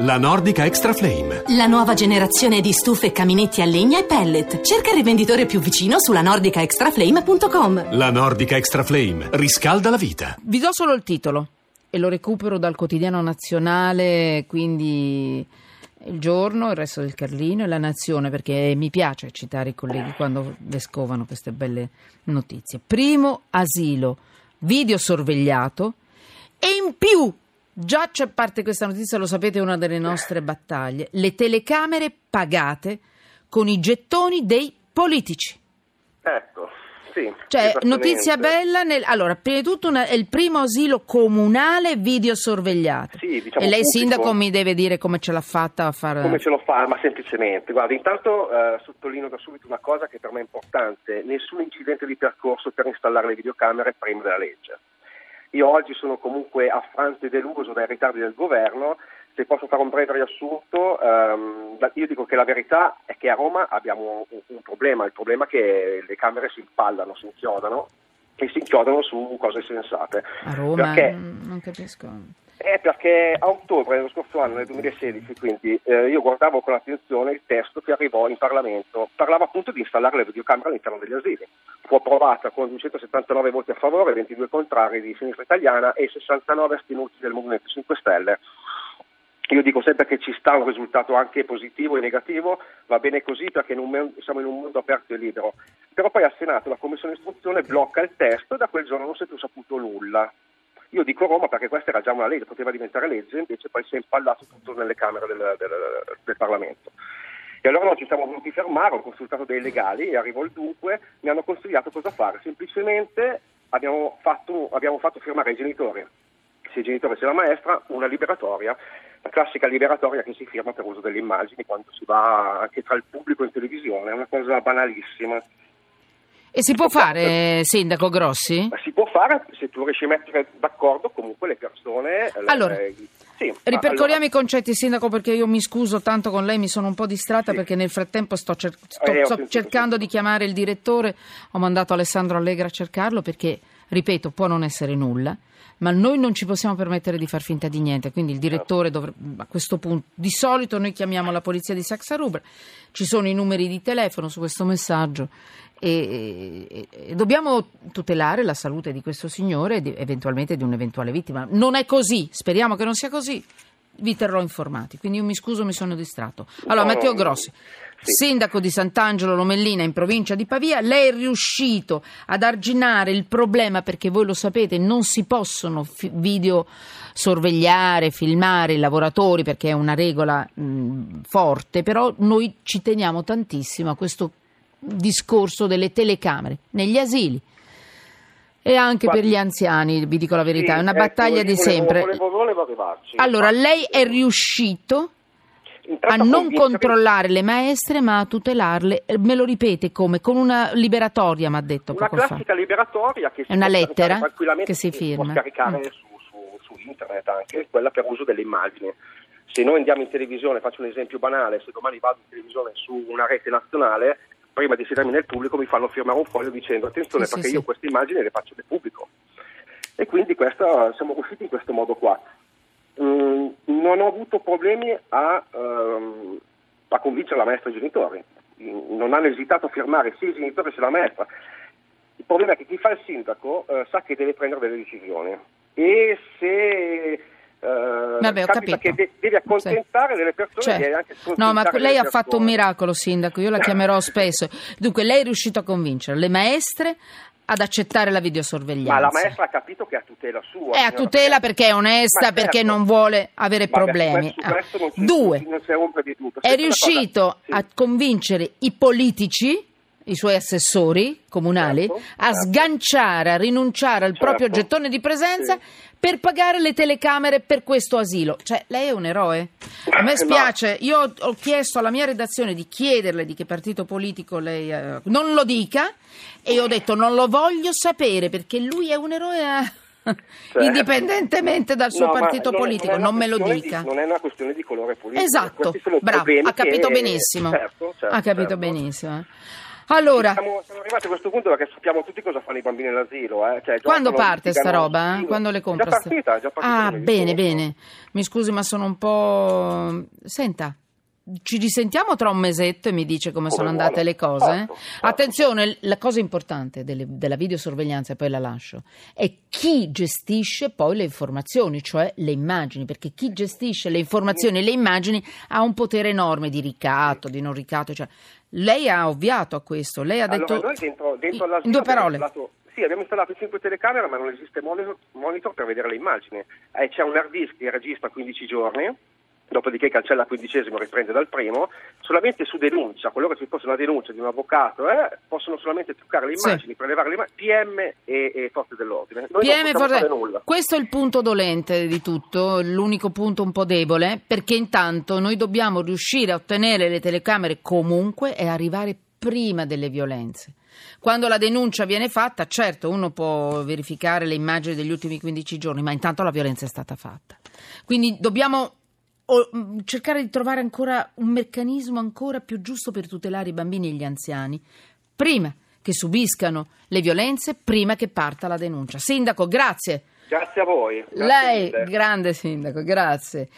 La Nordica Extra Flame. La nuova generazione di stufe, caminetti a legna e pellet. Cerca il rivenditore più vicino sulla nordicaextraflame.com. La Nordica Extra Flame riscalda la vita. Vi do solo il titolo e lo recupero dal quotidiano nazionale, quindi il giorno, il resto del Carlino e la Nazione, perché mi piace citare i colleghi quando vescovano queste belle notizie. Primo asilo, video sorvegliato e in più Già c'è parte questa notizia, lo sapete, è una delle nostre battaglie. Le telecamere pagate con i gettoni dei politici. Ecco, sì. Cioè, notizia bella. Nel, allora, prima di tutto una, è il primo asilo comunale videosorvegliato. Sì, diciamo e lei, pubblico. sindaco, mi deve dire come ce l'ha fatta a fare. Come ce lo fa? Ma semplicemente. Guarda, intanto eh, sottolineo da subito una cosa che per me è importante. Nessun incidente di percorso per installare le videocamere prima della legge. Io oggi sono comunque affranto e deluso dai ritardi del governo. Se posso fare un breve riassunto, ehm, io dico che la verità è che a Roma abbiamo un, un, problema, il problema è che le camere si impallano, si inchiodano e si inchiodano su cose sensate. A Roma? Perché? Non capisco. Eh, perché a ottobre dello scorso anno, nel 2016, quindi eh, io guardavo con attenzione il testo che arrivò in Parlamento. Parlava appunto di installare le videocamere all'interno degli asili. Fu approvata con 279 voti a favore, 22 contrari di sinistra italiana e 69 astenuti del Movimento 5 Stelle. Io dico sempre che ci sta un risultato anche positivo e negativo, va bene così perché in un, siamo in un mondo aperto e libero. Però poi al Senato la Commissione istruzione blocca il testo e da quel giorno non si è più saputo nulla. Io dico Roma perché questa era già una legge, poteva diventare legge, invece poi si è impallato tutto nelle Camere del, del, del Parlamento. E allora noi ci siamo voluti fermare, ho consultato dei legali e arrivo il dunque, mi hanno consigliato cosa fare. Semplicemente abbiamo fatto, abbiamo fatto firmare ai genitori, sia i genitori sia la maestra, una liberatoria, la classica liberatoria che si firma per uso delle immagini quando si va anche tra il pubblico in televisione, è una cosa banalissima. E si può fare, Sindaco Grossi? Ma si può fare se tu riesci a mettere d'accordo comunque le persone. Allora, le, sì, ripercorriamo allora. i concetti, Sindaco, perché io mi scuso tanto con lei, mi sono un po' distratta Sì. perché nel frattempo sto, cer- sto- Eh, sto cercando di chiamare il direttore, ho mandato Alessandro Allegra a cercarlo perché, ripeto, può non essere nulla. Ma noi non ci possiamo permettere di far finta di niente, quindi il direttore dovrebbe, a questo punto, di solito noi chiamiamo la polizia di Saxa Rubra, ci sono i numeri di telefono su questo messaggio e, e- dobbiamo tutelare la salute di questo signore e di- eventualmente di un'eventuale vittima. Non è così, speriamo che non sia così, vi terrò informati, quindi io mi scuso, mi sono distratto. Allora, No, Matteo Grossi. sì. Sindaco di Sant'Angelo Lomellina in provincia di Pavia, lei è riuscito ad arginare il problema perché voi lo sapete, non si possono fi- video sorvegliare, filmare i lavoratori perché è una regola mh, forte, però noi ci teniamo tantissimo a questo discorso delle telecamere negli asili e anche per gli anziani, vi dico la verità, è una Sì, battaglia ecco, di volevo- sempre. Volevo, volevo. Allora, lei è riuscito a non controllare le maestre ma a tutelarle. Eh, Me lo ripete come? Con una liberatoria, mi ha detto Una poco fa. classica liberatoria che si È una lettera che si sì, firma. può scaricare Mm. su, su- su internet anche, quella per uso delle immagini. Se noi andiamo in televisione, faccio un esempio banale, se domani vado in televisione su una rete nazionale, prima di sedermi nel pubblico mi fanno firmare un foglio dicendo attenzione Sì, sì, perché sì. io queste immagini le faccio del pubblico. E quindi questa, siamo riusciti in questo modo qua. Mm, non ho avuto problemi a, ehm, a convincere la maestra e i genitori. Non hanno esitato a firmare sia i genitori sia la maestra. Il problema è che chi fa il sindaco eh, sa che deve prendere delle decisioni e se eh, Vabbè, ho capita capito. che de- devi accontentare delle persone Cioè, anche no, ma lei ha fatto un persone. miracolo, Sindaco, io la chiamerò spesso. Dunque, lei è riuscito a convincere le maestre ad accettare la videosorveglianza. Ma la maestra ha capito che è a tutela sua. È a tutela perché è onesta, Ma perché certo. non vuole avere Vabbè, problemi. Ah. questo Due, c'è ombra di dubbio. è riuscito sì. a convincere i politici, i suoi assessori comunali, Certo, a certo. sganciare, a rinunciare al Certo. proprio gettone di presenza Sì. Per pagare le telecamere per questo asilo. Cioè, lei è un eroe. A me Eh, spiace, io ho- chiesto alla mia redazione di chiederle di che partito politico lei eh, non lo dica e io ho detto non lo voglio sapere perché lui è un eroe eh, indipendentemente dal suo No, partito non è- politico, è una non me lo dica. di- non è una questione di colore politico. Esatto, bravo, ha capito che- benissimo. Certo, certo, ha capito certo. benissimo. Allora, Siamo, siamo arrivati a questo punto perché sappiamo tutti cosa fanno i bambini all'asilo. Eh? Cioè, quando parte sta roba? eh? Quando le È compra? già sta- partita, è già partita. Ah, bene, bene. Mi scusi, ma sono un po'... Senta, ci risentiamo tra un mesetto e mi dice come, Come sono andate vuole. le cose? Certo, certo. Attenzione, la cosa importante delle- della videosorveglianza, e poi la lascio, è chi gestisce poi le informazioni, cioè le immagini, perché chi gestisce le informazioni e le immagini ha un potere enorme di ricatto, di non ricatto. Cioè, lei ha ovviato a questo, lei ha detto... Allora, noi dentro, dentro in all'asilo due abbiamo parole. installato- sì, abbiamo installato 5 telecamere, ma non esiste monitor, monitor per vedere le immagini. Eh, c'è un hard disk che registra 15 giorni, dopodiché cancella il quindicesimo e riprende dal primo. Solamente su denuncia, qualora ci fosse una denuncia di un avvocato, eh, possono solamente toccare le Sì. immagini, prelevare le immagini, PM e, e Forze dell'Ordine. Noi PM non forse- nulla. Questo è il punto dolente di tutto, l'unico punto un po' debole, perché intanto noi dobbiamo riuscire a ottenere le telecamere comunque e arrivare prima delle violenze. Quando la denuncia viene fatta, certo, uno può verificare le immagini degli ultimi 15 giorni, ma intanto la violenza è stata fatta. Quindi dobbiamo o- mh, cercare di trovare ancora un meccanismo ancora più giusto per tutelare i bambini e gli anziani, prima che subiscano le violenze, prima che parta la denuncia. Sindaco, grazie. Grazie a voi. Grazie Lei, mille. grande sindaco, grazie.